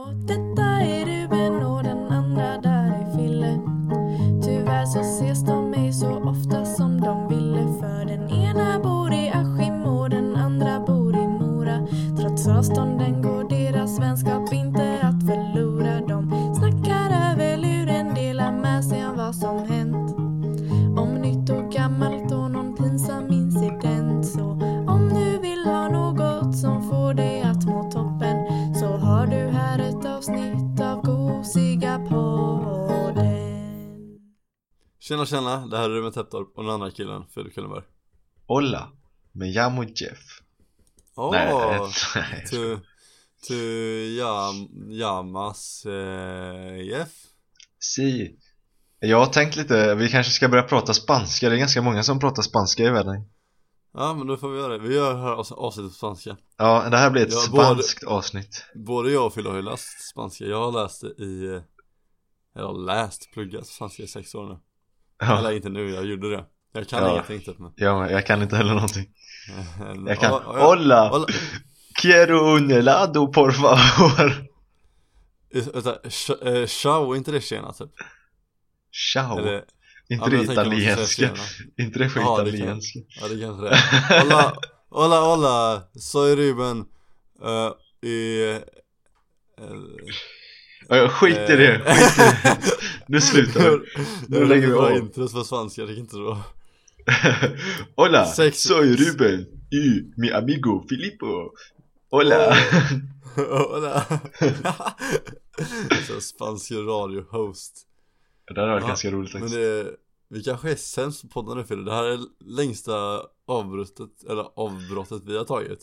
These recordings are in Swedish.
Og þetta eru Tjena tjena, det här är Ruben Täpptorp och den andra killen, Filip Kullenberg Hola, me llamo Jeff. Åh, Nej, tu, tu jam, Yamas eh, Jeff? Si. Jag har tänkt lite, vi kanske ska börja prata spanska, det är ganska många som pratar spanska i världen. Ja men då får vi göra det, vi gör det här avs- avsnittet på spanska. Ja, det här blir ett Ja, både- spanskt avsnitt. Både jag och Fille har ju läst spanska, jag har läst det i eh, Jag har läst, pluggat spanska i sex år nu Eller Ja, inte nu, jag gjorde det Jag kan Ja. ingenting typ men jag, jag kan inte heller någonting. Eh, Jag kan, ja, ja, hola, Hola. quiero un helado por favor. Eh, Vänta, eh, ciao, är inte det tjena typ? Ciao. Eller, inte ja, det italienska. Inte det för Ja, det. Ja kanske det är Hola, hola, hola, soy Ruben uh, i... eh, Ja, skit i det, eh, skit i det. Nu slutar vi. Nu lägger vi av. intros på svenska, det inte så Hola, Sex- soy Ruben y mi amigo Filippo. Hola. Hola Så spansk radio-host Det hade varit Ja, ganska roligt Men faktiskt. det, vi kanske är sämst på podden nu Fille, det här är längsta avbrottet, eller avbrottet vi har tagit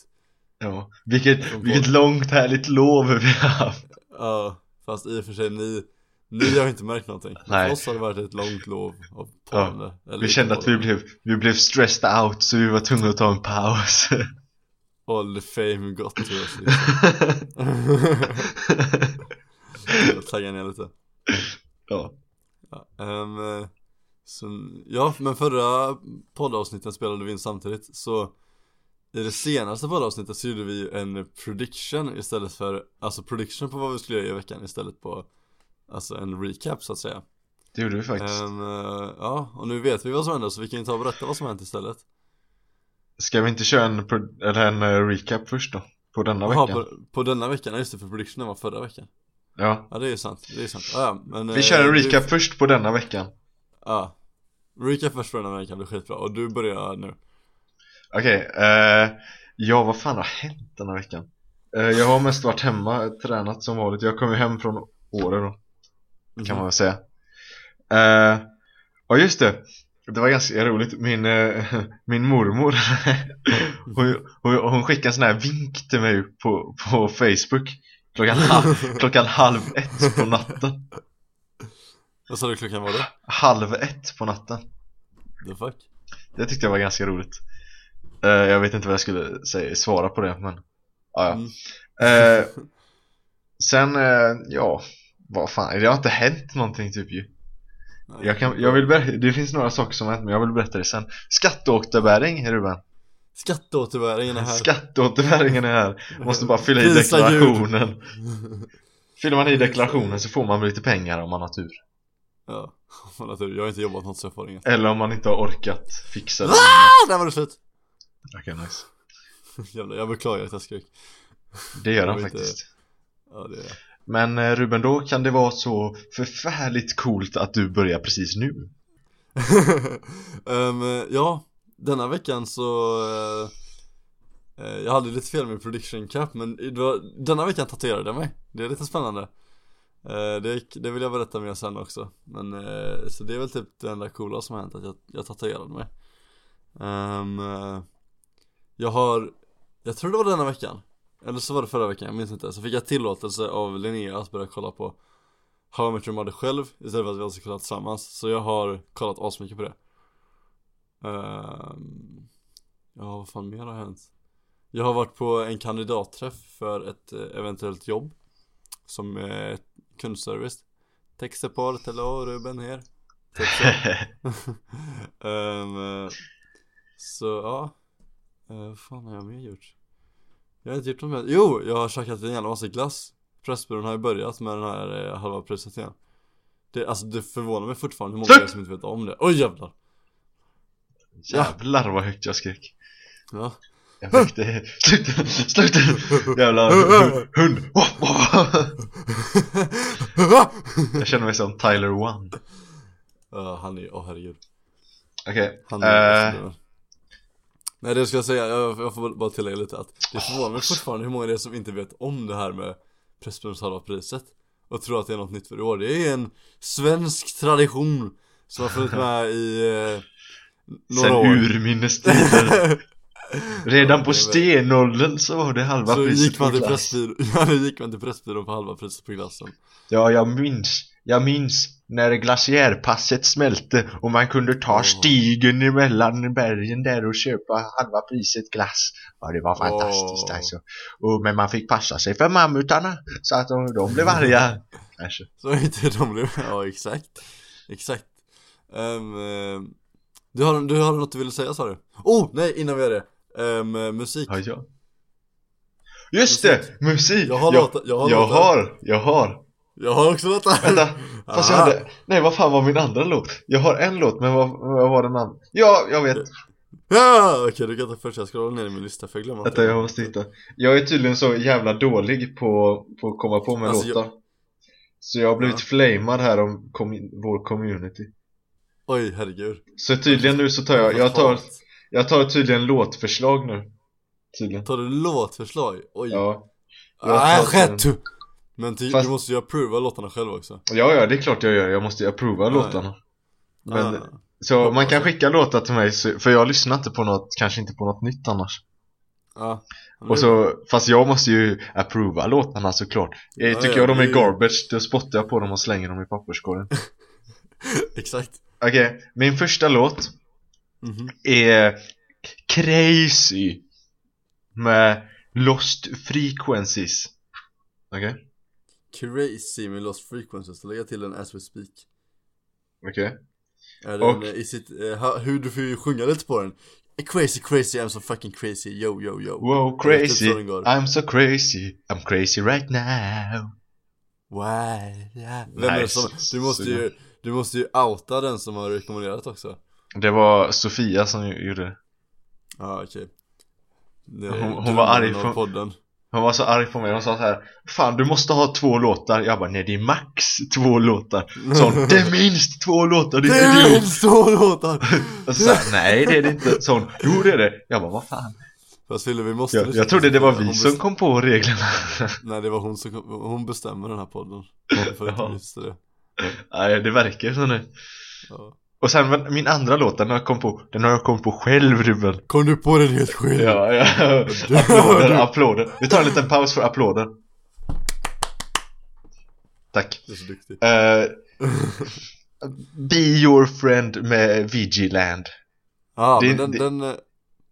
Ja, vilket, vilket långt härligt lov vi har haft. Ja, fast i och för sig ni, ni har inte märkt någonting Nej. För oss har det varit ett långt lov av poddande eller Vi kände att vi blev, vi blev stressed out så vi var tvungna att ta en paus. All the fame got to us liksom. Jag taggar ner lite ja. ja, eh, så, ja, men förra poddavsnitten spelade vi in samtidigt Så I det senaste poddavsnittet så gjorde vi ju en prediction istället för Alltså prediction på vad vi skulle göra i veckan istället på Alltså en recap så att säga Det gjorde vi faktiskt. Eh, Ja, och nu vet vi vad som händer så vi kan ju ta och berätta vad som hänt istället Ska vi inte köra en, eller en eh, recap först då? På denna Jaha, veckan? på, på denna veckan, ja just det för predictionen var förra veckan Ja. Ja det är sant, det är sant, ja, ja men Vi eh, kör en du- recap först på denna veckan. Ja Recap först för denna veckan blir skitbra och du börjar nu Okej, eh, ja vad fan har hänt denna veckan? Eh, jag har mest varit hemma, tränat som vanligt. Jag kom ju hem från Åre då, kan man väl säga. Eh, ja just det, det var ganska roligt. Min, eh, min mormor, hon, hon, hon skickade en sån här vink till mig på, på Facebook klockan, halv, klockan halv ett på natten. Vad sa du klockan var det? Halv ett på natten. The fuck? Det tyckte jag var ganska roligt. Eh, jag vet inte vad jag skulle säga, svara på det, men ja. Mm. Eh, sen, eh, ja, vad fan, det har inte hänt någonting typ ju. Nej, Jag, kan, jag vill berätta, det finns några saker som har hänt men jag vill berätta det sen. Skatteåterbäring Ruben. Skatteåterbäringen är här Skatteåterbäringen är här. Måste bara fylla i deklarationen. Fyller man i deklarationen så får man lite pengar om man har tur. Ja, man har tur. jag har inte jobbat något så jag får inget Eller om man inte har orkat fixa det. Ah, där var det slut! Okej, nice. Jävlar, jag beklagar att jag skrek Det gör han vet inte. faktiskt. Ja det är Men eh, Ruben, då kan det vara så förfärligt coolt att du börjar precis nu. Ehm, Ja, denna veckan så eh, Jag hade lite fel med prediction cap men det var, denna veckan tatuerade jag mig Det är lite spännande det, det vill jag berätta mer sen också Men så det är väl typ det enda coola som har hänt att jag, jag tatuerade mig eh, Jag har Jag tror det var denna veckan. Eller så var det förra veckan, jag minns inte. Så fick jag tillåtelse av Linnea att börja kolla på How I Met Your Mother själv istället för att vi alltså kolla tillsammans. Så jag har kollat asmycket på det. Ehm, Ja, vad fan mer har hänt? Jag har varit på en kandidatträff för ett eh, eventuellt jobb Som eh, kundservice. Texteport, hello Ruben här. Typ så. Eh, Så ja Vad fan har jag mer gjort? Jag har inte gjort något mer. Jo, jag har käkat en jävla massa glass. Pressbyrån har ju börjat med den här eh, halva priset igen det, Alltså det förvånar mig fortfarande hur många är som inte vet om det. Oj jävlar. Jävlar vad högt jag skrek. Ja. Jag tänkte, sluta, sluta. Jävla hu- hund. Jag känner mig som Tyler One. Ja han är, åh herregud. Okej, Han är uh, Nej det ska jag säga, jag, jag får bara tillägga lite att Det förvånar mig fortfarande hur många det är som inte vet om det här med Pressbyråns halva priset Och tror att det är något nytt för i år. Det är en svensk tradition Som har funnits med i eh, några sen år. urminnes tider. Redan på stenåldern så var det halva Så priset gick man på till glass. Pressbyrån, ja nu gick man till Pressbyrån på halva priset på glassen. Ja, jag minns Jag minns när glaciärpasset smälte och man kunde ta stigen emellan bergen där och köpa halva priset glass. Ja, det var fantastiskt Åh. alltså. Och, Men man fick passa sig för mammutarna så att de, de blev arga. Kanske. Så inte de blev, ja exakt. Exakt. Ehm, du, har, du har något du ville säga sa du? Oh, nej innan vi gör det. Ehm, musik. Ja, ja. Just det! Musik! Jag har jag, låtar- jag har jag har, jag har Jag har också låtar Vänta, fast jag Ah. hade Nej, vad fan var min andra låt? Jag har en låt, men vad, vad var den andra? Ja, jag vet. Ja, okej du kan ta först, jag scrollar ner i min lista för jag glömmer Vänta, jag måste hitta. Jag är tydligen så jävla dålig på, på att komma på med Alltså, låtar. Så jag har blivit Ja. flamad här om commu- vår community. Oj, herregud. Så tydligen nu så tar jag, jag tar, jag tar tydligen låtförslag nu. Tydligen. Tar du låtförslag? Oj. Ja, jag ah, tar skett! Men ty, Fast- du måste ju approva låtarna själv också. Ja, ja det är klart jag gör, jag måste ju approva Ja, låtarna. Men, ah. så man kan skicka låtar till mig, för jag lyssnar inte på något, kanske inte på något nytt annars. Ah. Och så, fast jag måste ju approva låtarna såklart. Eh, Ja, Tycker ja, jag de är garbage, då spottar jag på dem och slänger dem i papperskorgen. Exakt. Okej, min första låt Mhm. är Crazy med Lost Frequencies. Okej, Crazy med Lost Frequencies, lägga till den as we speak. Okej. Är Och- den, i sitt, eh, ha- hur du får ju sjunga lite på den. Crazy crazy, I'm so fucking crazy, yo yo yo. Wow, är crazy. I'm so crazy, I'm crazy right now. Why, yeah. Vem är det som, Nice. du måste Så ju, du måste ju outa den som har rekommenderat också. Det var Sofia som gjorde det. Ja ah, okej. Det- Hon- hon var är arg för- podden Hon var så arg på mig, hon sa så här Fan du måste ha två låtar. Jag bara nej det är max två låtar. Så hon, det är minst två låtar Det är idiot. minst två låtar! Och så jag, nej det är det inte. Så hon, jo det är det. Jag bara vad fan? Fast Fille vi måste Jag, jag trodde det var vi Hon som kom på reglerna. Nej det var hon som kom, hon bestämmer den här podden. Jag får inte Ja. det. Nej det verkar så nu. Ja. Och sen min andra låt, den har jag kom på Den har jag kommit på själv Ruben. Kom du på den helt själv? Ja, ja. Applåder, applåder. Vi tar en liten paus för applåder. Tack. Du är så duktig Eh, Be your friend med Vigiland. Ja det- men den, det- den, eh,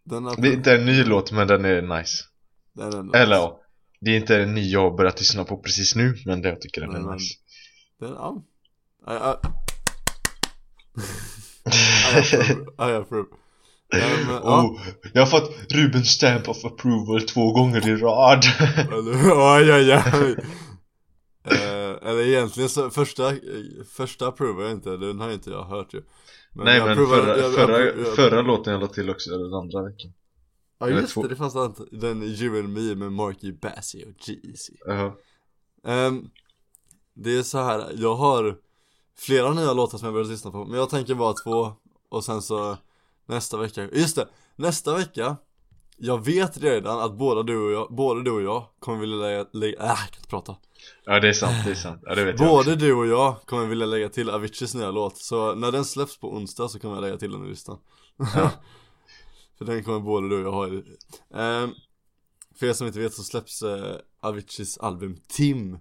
den, är, Det är inte en ny låt men den är nice. Den, är Eller ja Det är inte en ny jag har börjat lyssna på precis nu Men det jag tycker den är men- nice. Den, ja I, approve, I approve um, ja, oh, Jag har fått Rubens stamp of approval två gånger i rad. Oj oj oj. Eh, Eller egentligen så, första, första approvar jag inte, den har inte jag hört ju. Nej jag men approvar- förra, jag- jag- förra, jag- förra låten jag la till också, eller den andra veckan. Ja eller just två. det, det fanns den, den You and Me med Marky Bassey och Jeezy. Jaha. Ehm, Det är så här, jag har flera nya låtar som jag börjat lyssna på Men jag tänker bara två Och sen så nästa vecka, just det! Nästa vecka Jag vet redan att båda du och jag, både du och jag kommer vilja lägga, lägga äh, jag kan inte prata Ja det är sant, det är sant, ja det vet jag också. Både du och jag kommer vilja lägga till Aviciis nya låt Så när den släpps på onsdag så kommer jag lägga till den i listan Ja. För den kommer både du och jag ha i Ehm, För er som inte vet så släpps eh, Aviciis album Tim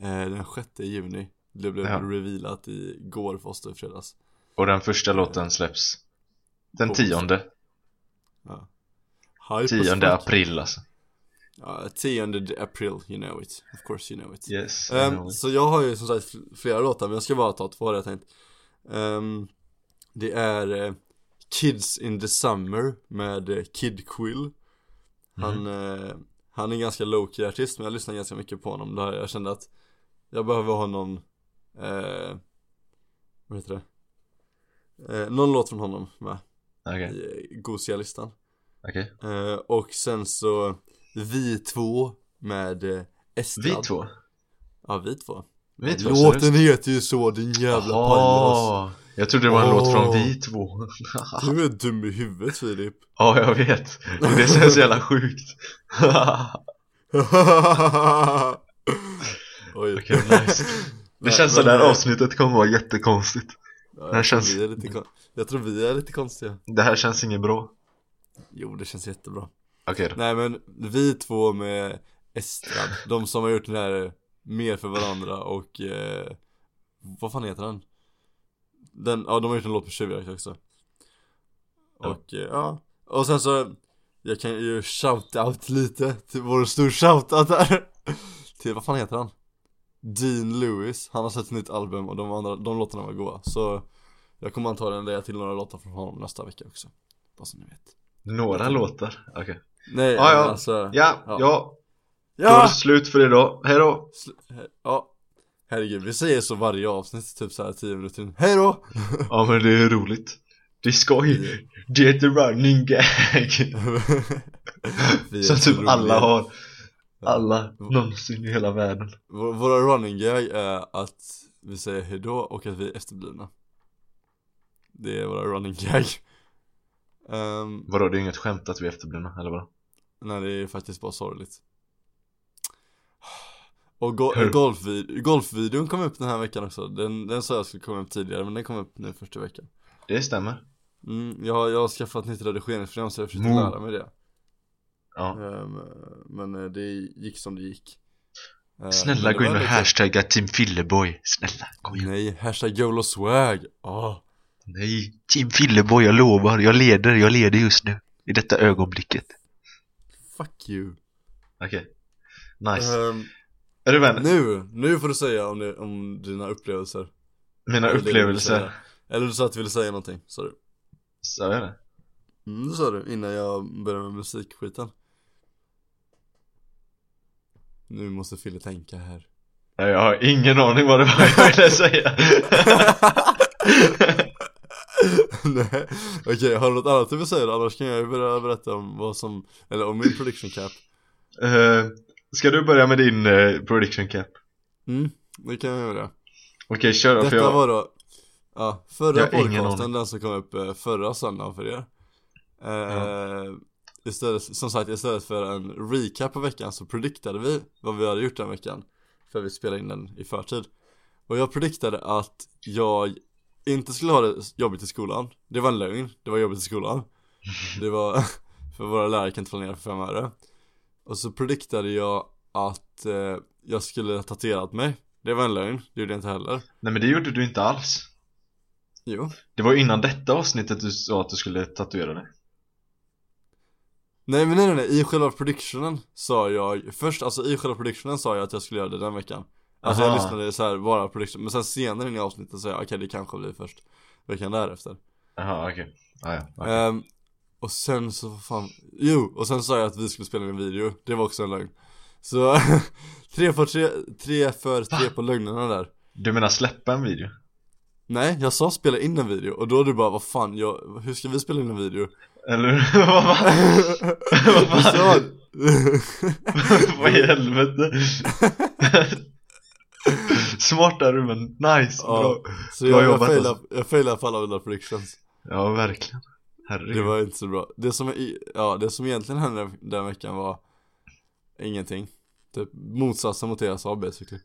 eh, Den 6 juni Det blev Ja. revealat igår i fredags. Och den första låten släpps Den tionde, ja. Tionde april alltså. Ja, 10 april, you know it. Of course you know it. Yes, Ehm, know it. så jag har ju som sagt fl- flera låtar men jag ska bara ta två jag tänkt Ehm, Det är eh, Kids in the Summer med eh, Kid Quill. Han, Mhm. eh, Han är en ganska low-key artist men jag lyssnar ganska mycket på honom. Där jag kände att Jag behöver ha någon eh, Vad heter det? Eh, någon låt från honom med Okej, i eh, Gosia-listan. Okej. Eh, Och sen så Vi två med eh, Estrad Vi två? Ja vi två. Vi två? Låten heter ju så din jävla pajas Jag trodde det var en låt från. Vi två. Du är dum i huvudet Filip. Ja, jag vet. Det känns så jävla sjukt. Oj. Okej, nice Det känns som det här avsnittet kommer vara jättekonstigt. Ja, Det här känns- vi är lite kon- jag tror vi är lite konstiga. Det här känns inget bra. Jo det känns jättebra. Okej då. Nej men vi två med Estrad De som har gjort den här Mer för varandra och eh, Vad fan heter den? Den, ja de har gjort en låt på Tjuvjakt också. Och eh, ja. Och sen så Jag kan ju shout-out lite till vår stor shout-out här. Till, vad fan heter han? Dean Lewis, han har släppt ett nytt album och de andra, de låtarna var goa. Så Jag kommer antagligen lägga till några låtar från honom nästa vecka också. Bara så ni vet. Några låtar, okej. Nej Ja, ja. alltså Ja, Ja. ja, då var Ja! det slut för idag, hejdå! Sl- Ja. Herregud, vi säger så varje avsnitt, typ såhär 10 minuter in. Hej då! Ja men det är roligt. Det är skoj, det är ett running gag. Är Som så typ alla har Alla, någonsin i hela världen. Vå- Våra running gag är att vi säger hejdå och att vi är efterblivna. Det är våra running gag. Um, Vadå, det är inget skämt att vi är efterblivna, eller vadå? Nej det är faktiskt bara sorgligt. Och go- golfvid- golfvideon kom upp den här veckan också. Den, den sa jag skulle komma upp tidigare men den kom upp nu första veckan. Det stämmer. Mm, jag, har- jag har skaffat nytt redigeringsprogram så jag försökte Mo. lära mig det Ja. Ehm, Men eh, det gick som det gick. Ehm, Snälla gå in och hashtagga Team Filleboy, snälla kom igen. Nej, hashtag YOLO swag. Ah. Nej, Team Filleboy, jag lovar, jag leder, jag leder just nu. I detta ögonblicket. Fuck you. Okej. Nice. Ehm, Är du vän? Nu, nu får du säga om, det, om dina upplevelser. Mina Eller upplevelser. Eller du sa att du ville säga någonting, sa du Sa jag det? Mm, det sa du innan jag började med musikskiten Nu måste Fille tänka här. Nej, Jag har ingen aning vad det var jag ville säga. Nej, okej har du något annat du vill säga då? Annars kan jag ju börja berätta om vad som, eller om min prediction cap. Eh, Ska du börja med din uh, prediction cap? Mm, det kan jag göra. Okej, kör då för Detta jag... var då, ja, förra podcasten, den som kom upp eh, förra söndagen för er. Eh, Istället, som sagt istället för en recap på veckan så prediktade vi vad vi hade gjort den veckan. För vi spelade in den i förtid. Och jag prediktade att jag inte skulle ha det jobbigt i skolan. Det var en lögn, det var jobbigt i skolan. Det var, för våra lärare kan inte planera för fem öre. Och så prediktade jag att eh, jag skulle ha tatuerat mig. Det var en lögn, det gjorde jag inte heller. Nej men det gjorde du inte alls. Jo. Det var ju innan detta avsnittet du sa att du skulle tatuera dig Nej men nej nej, nej. i själva predictionen sa jag Först, alltså i själva predictionen sa jag att jag skulle göra det den veckan Alltså jag Aha. lyssnade så här bara prediction Men sen senare in i avsnittet sa jag okej det kanske blir först Veckan därefter Jaha okej, ah, ja, okej. Ehm, Och sen så, vad fan Jo, och sen sa jag att vi skulle spela in en video Det var också en lögn Så, tre för tre, tre för tre på lögnerna där Du menar släppa en video? Nej, jag sa spela in en video och då du bara vad fan, jag, hur ska vi spela in en video? Eller vad va? Du sa Vad i helvete? Smart där men nice, Ja, bra. Så Bra jag, jag, jobbat, failade, alltså. jag failade på alla mina predictions. Ja verkligen. Herregud. Det var inte så bra. Det som, i- ja, det som egentligen hände den veckan var Ingenting. Typ motsatsen mot det jag sa basically.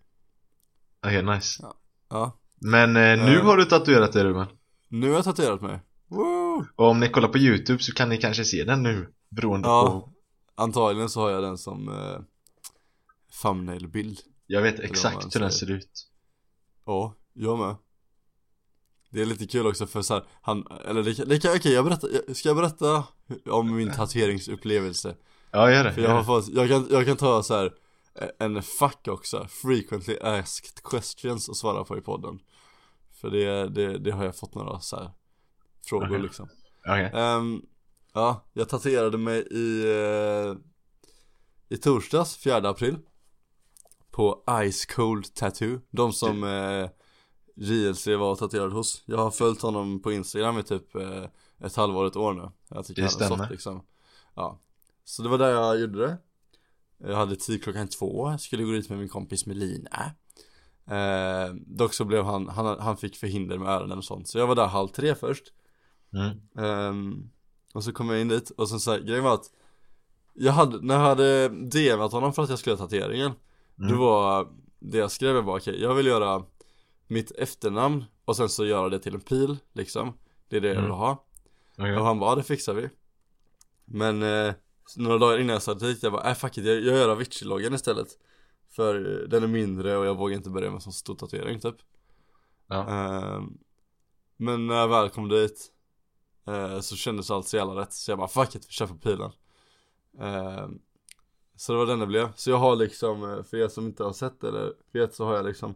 Okej nice. Ja. Men eh, nu Eh. har du tatuerat dig Ruben. Nu har jag tatuerat mig! Och om ni kollar på youtube så kan ni kanske se den nu Beroende Ja. på Antagligen så har jag den som eh, Thumbnail-bild. Jag vet exakt hur den ser ut. Ja, jag med. Det är lite kul också för så här, han, eller det, kan- okej jag berättar, ska jag berätta om min tatueringsupplevelse? Ja gör det, För jag har fått, jag kan, jag kan ta så här eh, en fuck också, frequently asked questions och svara på i podden. För det, det, det har jag fått några så här frågor Okej. liksom. Okej, Ehm, Ja, jag tatuerade mig i, eh, i torsdags, 4 april På Ice Cold Tattoo. De som eh, JLC var tatuerad hos. Jag har följt honom på Instagram i typ eh, ett halvår, ett år nu. Jag tycker Det han är stämmer. soft liksom. Ja. Så det var där jag gjorde det. Jag hade tid klockan två, jag skulle gå dit med min kompis Melina. Eh, Dock så blev han, han, han fick förhinder med ärenden och sånt. Så jag var där halv tre först Mm. Ehm, och så kom jag in dit och sen så här, grejen var att Jag hade, när jag hade DMat honom för att jag skulle göra tatueringen Mm. Det var, det jag skrev var okej, jag vill göra mitt efternamn och sen så göra det till en pil liksom Det är det jag Mm. vill ha Okej. Och han bara, "Ja, det fixar vi Men eh, några dagar innan jag satte dit, jag bara, äh fuck it, jag, jag gör Avicii-loggan istället För den är mindre och jag vågar inte börja med en sån stor tatuering typ Ja. Ehm, Men när jag väl kom dit eh, Så kändes allt så jävla rätt. Så jag bara fuck it, vi kör på pilen. Ehm, Så det var den det blev. Så jag har liksom, eh, för er som inte har sett eller vet så har jag liksom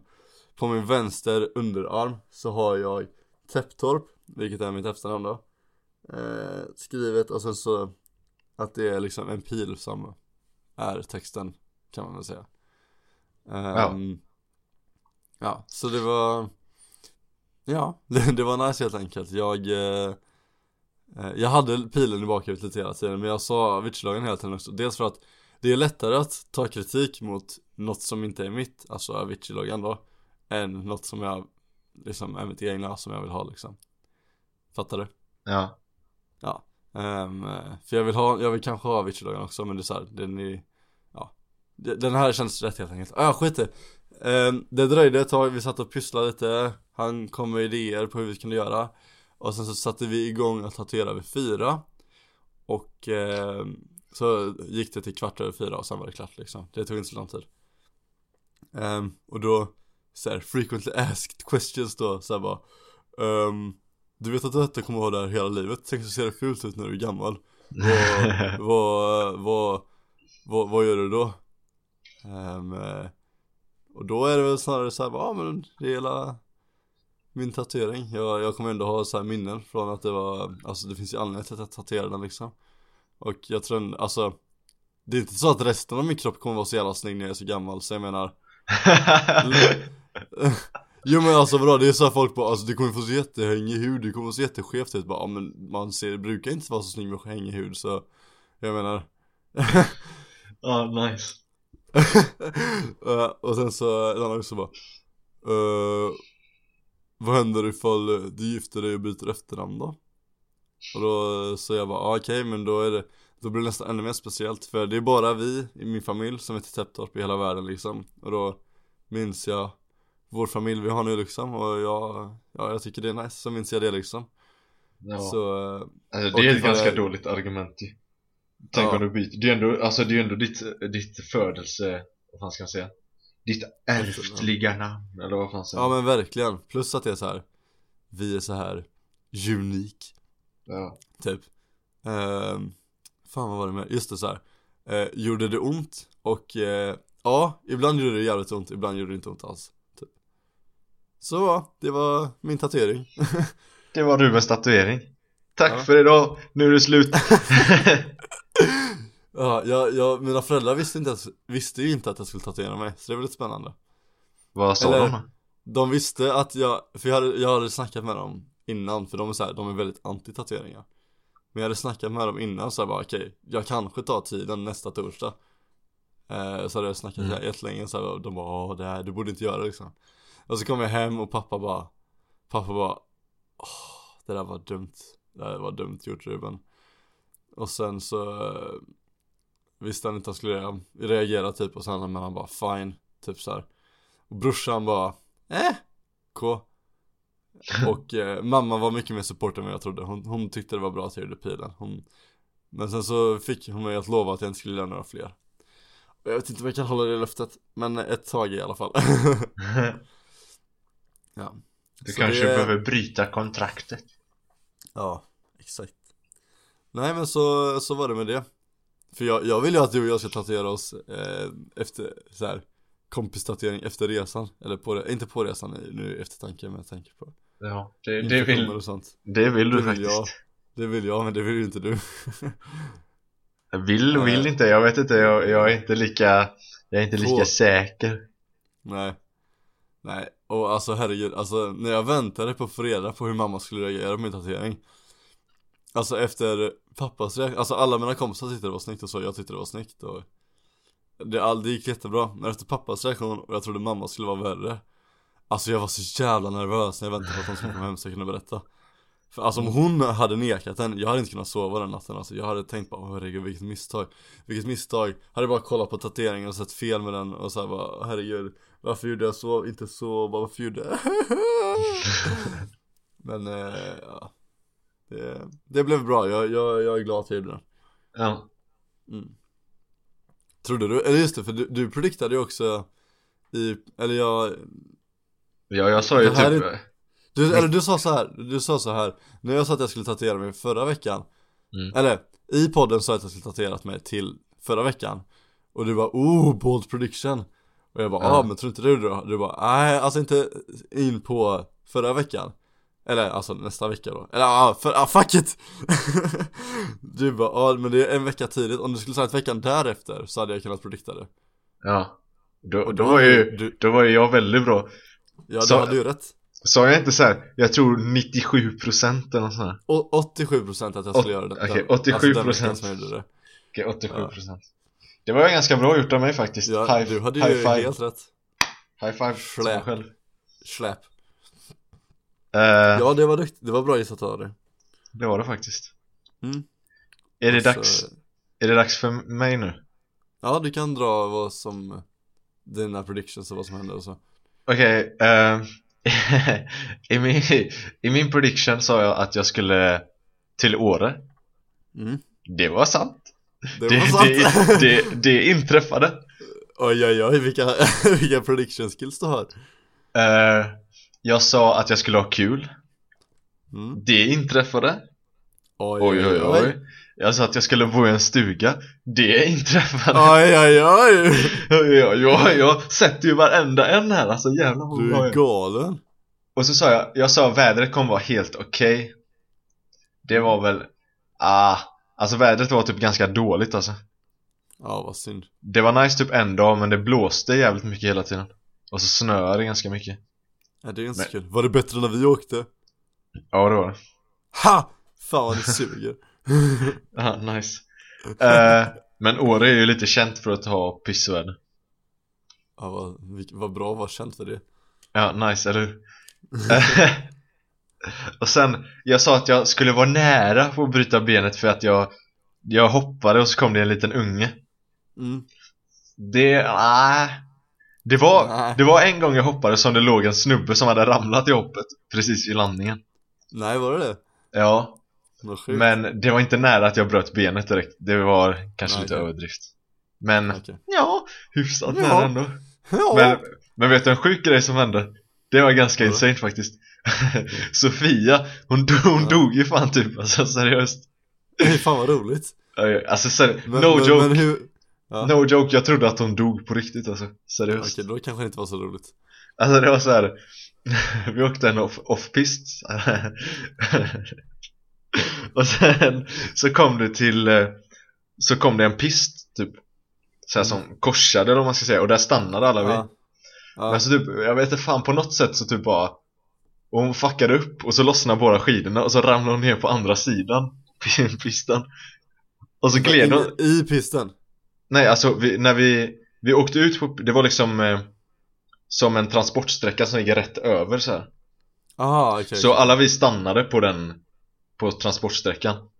På min vänster underarm så har jag Täpptorp, vilket är mitt efternamn då eh, Skrivet. Och sen så Att det är liksom en pil som är texten kan man väl säga. Ehm, Ja, så det var Ja, det, det var nice helt enkelt. Jag eh, eh, Jag hade pilen i bakhuvudet lite hela tiden men jag sa Avicii-lagen hela tiden också. Dels för att det är lättare att ta kritik mot något som inte är mitt Alltså Avicii-loggan då Än något som jag Liksom är mitt egna som jag vill ha liksom. Fattar du? Ja. Ja. Eh, För jag vill ha, jag vill kanske ha Avicii-loggan också men det är så här, den är Ja. Den här känns rätt helt enkelt, ah skit i. Ehm, Det dröjde ett tag, vi satt och pysslade lite. Han kom med idéer på hur vi kunde göra Och sen så satte vi igång att tatuera vid fyra. Och ehm, så gick det till kvart över fyra och sen var det klart liksom. Det tog inte så lång tid. Ehm, Och då så här, frequently asked questions då så här bara ehm, Du vet att du inte kommer ha det här hela livet, tänk så ser det fult ut när du är gammal. Vad, vad, vad, vad, vad gör du då? Eh, och då är det väl snarare så här, ja men det är hela min tatuering. Jag, jag kommer ändå ha så här minnen från att det var, alltså det finns ju anledning till att jag tatuerade den liksom. Och jag tror, en- alltså det är inte så att resten av min kropp kommer vara så jävla snygg när jag är så gammal, så jag menar Jo men alltså vadå, det är så här folk bara, alltså du kommer få så jättehängig hud, du kommer få så jätteskevt ut bara, ja men man ser, brukar inte vara så snygg med hängig hud så Jag menar Ja, nice. Eh, Och sen så, en annan också bara eh, Vad händer ifall du gifter dig och byter efternamn då? Och då så jag bara, ah, okej men då är det Då blir det nästan ännu mer speciellt för det är bara vi i min familj som heter Täpptorp i hela världen liksom Och då minns jag vår familj vi har nu liksom och jag, ja jag tycker det är nice så minns jag det liksom Ja. Så, eh, Alltså, det är ett ganska jag- dåligt argument. Tänk Ja. om du byter, det är ändå, alltså det är ändå ditt, ditt födelse, vad fan ska man säga? Ditt ärftliga namn, eller vad fan säger ja men verkligen, plus att det är så här Vi är så här unik Ja. Typ Ehm, Fan vad var det med, just det så här. Eh, Gjorde det ont och eh, Ja, ibland gjorde det jävligt ont, ibland gjorde det inte ont alls typ. Så ja, det var min tatuering Det var Rubens tatuering. Tack Ja. för idag, nu är det slut. Ja, jag, jag, mina föräldrar visste, inte ens, visste ju inte att jag skulle tatuera mig, så det var lite spännande. Vad sa Eller- de? De visste att jag, för jag hade, jag hade snackat med dem innan, för de är så här, de är väldigt anti tatueringar Men jag hade snackat med dem innan så jag bara okej, jag kanske tar tiden nästa torsdag. Eh, Så hade jag snackat Mm. jättelänge så här, de bara åh det här, du borde inte göra det liksom. Och så kom jag hem och pappa bara Pappa bara åh, det där var dumt. Det där var dumt gjort Ruben. Och sen så eh, Visste han inte han skulle reagera typ och sen men han bara fine Typ så här. Och brorsan bara Eh, K. Och eh, mamma var mycket mer support än vad jag trodde. Hon, hon tyckte det var bra att jag gjorde pilen. Hon, Men sen så fick hon mig att lova att jag inte skulle göra några fler. Och Jag vet inte om jag kan hålla det löftet Men ett tag i alla fall. Ja. Du Så kanske det- behöver bryta kontraktet. Ja, exakt. Nej men så, så var det med det För jag, jag vill ju att du och jag ska tatuera oss eh, efter så här kompistatuering efter resan Eller på, inte på resan nu i eftertanke men jag tänker på Ja, det, det, vill, och sånt det vill du det vill faktiskt. jag. Det vill jag men det vill ju inte du Vill och vill inte, jag vet inte, jag, jag är inte lika Jag är inte lika Två. säker Nej Nej, och alltså herregud, alltså när jag väntade på reda på hur mamma skulle reagera på min tatuering Alltså efter pappas reaktion, alltså alla mina kompisar tyckte det var snyggt och så, jag tyckte det var snyggt och det, all, det gick jättebra, men efter pappas reaktion och jag trodde mamma skulle vara värre. Alltså jag var så jävla nervös när jag väntade på att hon skulle komma hem så jag kunde berätta. För alltså om hon hade nekat den, jag hade inte kunnat sova den natten alltså Jag hade tänkt bara, herregud vilket misstag. Vilket misstag, hade bara kollat på tatueringen och sett fel med den och så här bara, herregud Varför gjorde jag så, inte så, bara varför gjorde jag Men eh, ja det, det blev bra, jag, jag, jag är glad gjorde den Ja, mm. Trodde du, eller just det, för du, du prediktade ju också i, eller jag ja jag sa ju typ är- Du, eller du sa så här, du sa så här När jag sa att jag skulle tatuera mig förra veckan Mm. Eller, i podden sa jag att jag skulle tatuerat mig till förra veckan Och du bara, oh, bold prediction Och jag bara, Ja. ah, men tror inte du då? Du bara, nej alltså inte in på förra veckan Eller alltså nästa vecka då. Eller ja, för, ah, fuck it! du bara, ja men det är en vecka tidigt. Om du skulle sagt veckan därefter så hade jag kunnat predikta det. Ja. Då, då, då var ju, du- då var ju jag väldigt bra. Ja, Så- du hade ju rätt. Sa jag inte så här? jag tror 97% eller något sånt här? Och 87% att jag skulle Åt- göra det okej, Alltså, 87%. den veckan som jag gjorde det. Okej, 87% Det var ganska bra gjort av mig faktiskt. Ja, high, du hade high ju five, helt rätt. High five Släp. Släp Eh, Ja det var duktigt, det var bra gissat av dig. Det var det faktiskt. Mm. Är det så- dags, är det dags för mig nu? Ja du kan dra vad som Dina predictions och vad som hände och så. Okej, eh, i, min, i min prediction sa jag att jag skulle till Åre. Mm. Det var sant. Det, Det, var sant. det, det, det inträffade. Oj oj oj vilka, vilka prediction skills du har. Eh, Jag sa att jag skulle ha kul. Mm. Det inträffade. Oj, Oj oj oj Jag sa att jag skulle bo i en stuga. Det inträffade. Oj oj oj. Ja, ja, Jag sätter ju varenda en här alltså jävlar vad Du är galen. Och så sa jag, jag sa vädret kommer vara helt okej. Det var väl, ah Alltså vädret var typ ganska dåligt alltså. Ja vad synd. Det var nice typ en dag men det blåste jävligt mycket hela tiden. Och så snöade det ganska mycket ja, Det är inte så kul, var det bättre när vi åkte? Ja det var det Ha! Fan vad ni suger Ja, nice Eh, Men Åre är ju lite känt för att ha pissväder Ja vad, vad bra att vara känt för det Ja, nice, eller hur? och sen, jag sa att jag skulle vara nära på att bryta benet för att jag Jag hoppade och så kom det en liten unge mm. Det, nej det var, Nej. det var en gång jag hoppade som det låg en snubbe som hade ramlat i hoppet precis vid landningen Nej var det det? Ja, men det var inte nära att jag bröt benet direkt Det var kanske Nej, lite okej. överdrift Men, Okej. ja, hyfsat Ja. nära ändå Ja. Men, men vet du en sjuk grej som hände? Det var ganska Vadå? insane faktiskt Sofia, hon, dog, hon Ja. dog ju fan typ, alltså seriöst Fan vad roligt Alltså seri- men, no men, joke, men hur... Ja. no joke, jag trodde att hon dog på riktigt alltså, seriöst. Okej, då kanske det inte var så roligt. Alltså det var så här. Vi åkte en off- off-pist Och sen så kom det till eh, Så kom det en pist typ. Så här som korsade eller man ska säga. Och där stannade alla vi Ja, ja. Men så typ, jag vet inte fan på något sätt så typ bara Och hon fuckade upp och så lossnade båda skidorna och så ramlade hon ner på andra sidan Pisten Och så gled hon In, I pisten? Nej alltså vi, när vi Vi åkte ut på, det var liksom eh, Som en transportsträcka som ligger rätt över så här. Aha, okej Så alla vi stannade på den På transportsträckan mm.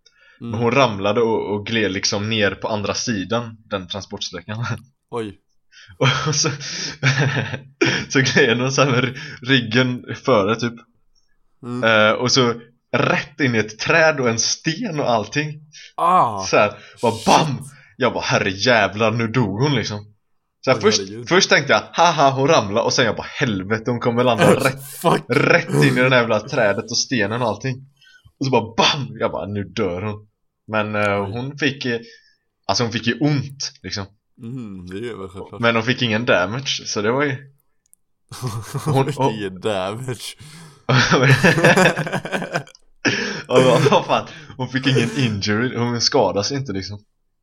Men hon ramlade och, och gled liksom ner på andra sidan Den transportsträckan Oj Och så Så gled hon så här med ryggen före typ mm. Eh, och så rätt in i ett träd och en sten och allting Ah! så här, bara BAM! Jag bara herre jävlar nu dog hon liksom. Så här, först, först tänkte jag haha hon ramlade och sen jag bara helvete hon kommer landa rätt, Fuck! rätt in i det där jävla trädet och stenen och allting. Och så bara BAM! Jag bara nu dör hon. Men eh, hon fick eh, Alltså hon fick ju ont liksom. Mm, det självklart. Men hon fick ingen damage så det var ju hon- fick ingen damage. Vad fan, hon fick ingen injury, hon skadade sig inte liksom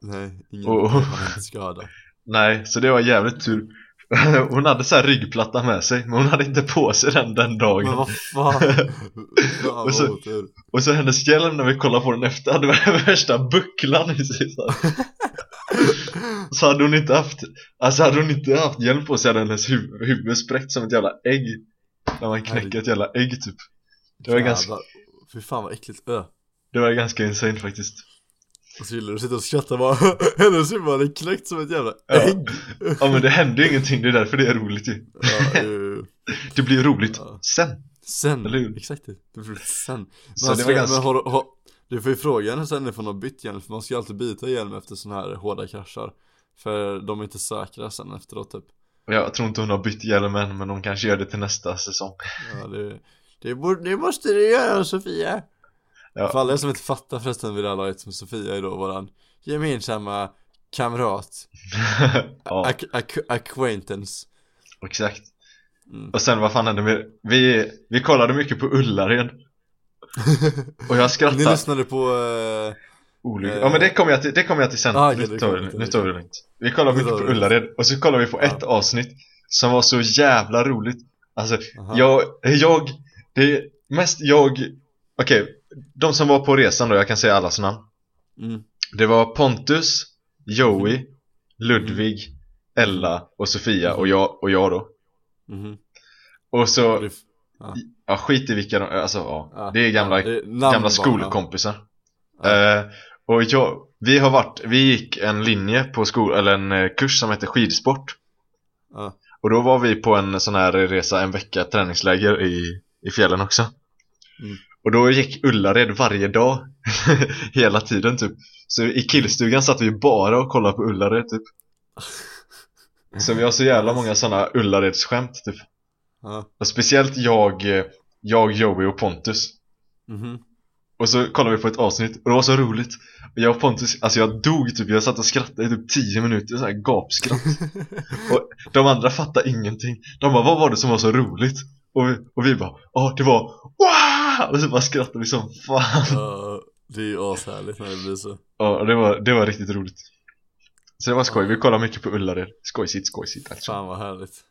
Nej, ingen Och- skada Nej, så det var jävligt tur. Hon hade så här ryggplatta med sig Men hon hade inte på sig den den dagen. Men vad fan? Fan Och så- Och så hennes hjälm när vi kollade på den efter hade värsta bucklan i sig. Så, så hade hon inte haft Alltså hade hon inte haft hjälm på sig hade hennes huvud, huvud spräckt som ett jävla ägg. När man knäcker ett jävla ägg typ. Det var ganska, Jävlar. Fy fan vad äckligt. Ö. Det var ganska insane faktiskt Och så gillar du att sitta och skratta bara Hennes huvud hade knäckt som ett jävla Ja. ägg. Ja men det hände ju ingenting, det är därför det är roligt ju. Ja, ju. Det blir roligt Ja. sen. Sen, Eller hur? exakt. Det, det blir sen. Så Men det ska- var ganska men har, har, Du får ju fråga henne sen ifall hon har bytt hjälm för man ska ju alltid byta hjälm efter såna här hårda kraschar. För de är inte säkra sen efteråt typ. Jag tror inte hon har bytt hjälm än men hon kanske gör det till nästa säsong. Ja det, det, borde, det måste du göra Sofia Ja. För alla er som inte fattar förresten vid här laget som Sofia är då våran gemensamma kamrat Ja, ac, ac, Acquaintance exakt mm. Och sen vad fan hände med Vi, vi kollade mycket på Ullared Och jag Ni skrattade lyssnade på eh, Olyckligt. Eh. Ja men det kommer jag till, det kommer jag till sen. Ah, nu tar vi nu tar vi det lugnt. Vi kollar Nu mycket på. Ullared och så kollar vi på ett avsnitt som var så jävla roligt. Alltså, aha. jag, jag, det är mest jag, okej, de som var på resan då, jag kan säga allas namn. mm. Det var Pontus, Joey, Ludvig, Ella och Sofia och jag, och jag då. mhm. Och så, Det- ja skit i vilka de, alltså ja, ja, det är gamla, ja, det är gamla skolkompisar. Ja. Eh, och jag, vi har varit, vi gick en linje på skol, eller en eh, kurs som heter skidsport Ja. Och då var vi på en sån här resa, en vecka träningsläger i, i fjällen också Mm. Och då gick Ullared varje dag. Hela tiden typ. Så i killstugan satt vi bara och kollade på Ullared typ. Så vi har så jävla många såna Ullareds-skämt typ. Ja. och Speciellt jag, eh, jag, Joey och Pontus. Mhm. Och så kollade vi på ett avsnitt och det var så roligt. Och jag och Pontus, alltså jag dog typ, jag satt och skrattade i typ 10 minuter, så här gapskratt. Och de andra fattade ingenting. De bara, vad var det som var så roligt? Och vi, och vi bara, åh det var wow! Och så bara skrattade vi som fan. Ja, det är ju ashärligt när det blir så. Ja, det var, det var riktigt roligt. Så det var skoj, vi kollade mycket på Ullared. Skojsigt, skojsigt alltså. Fan vad härligt.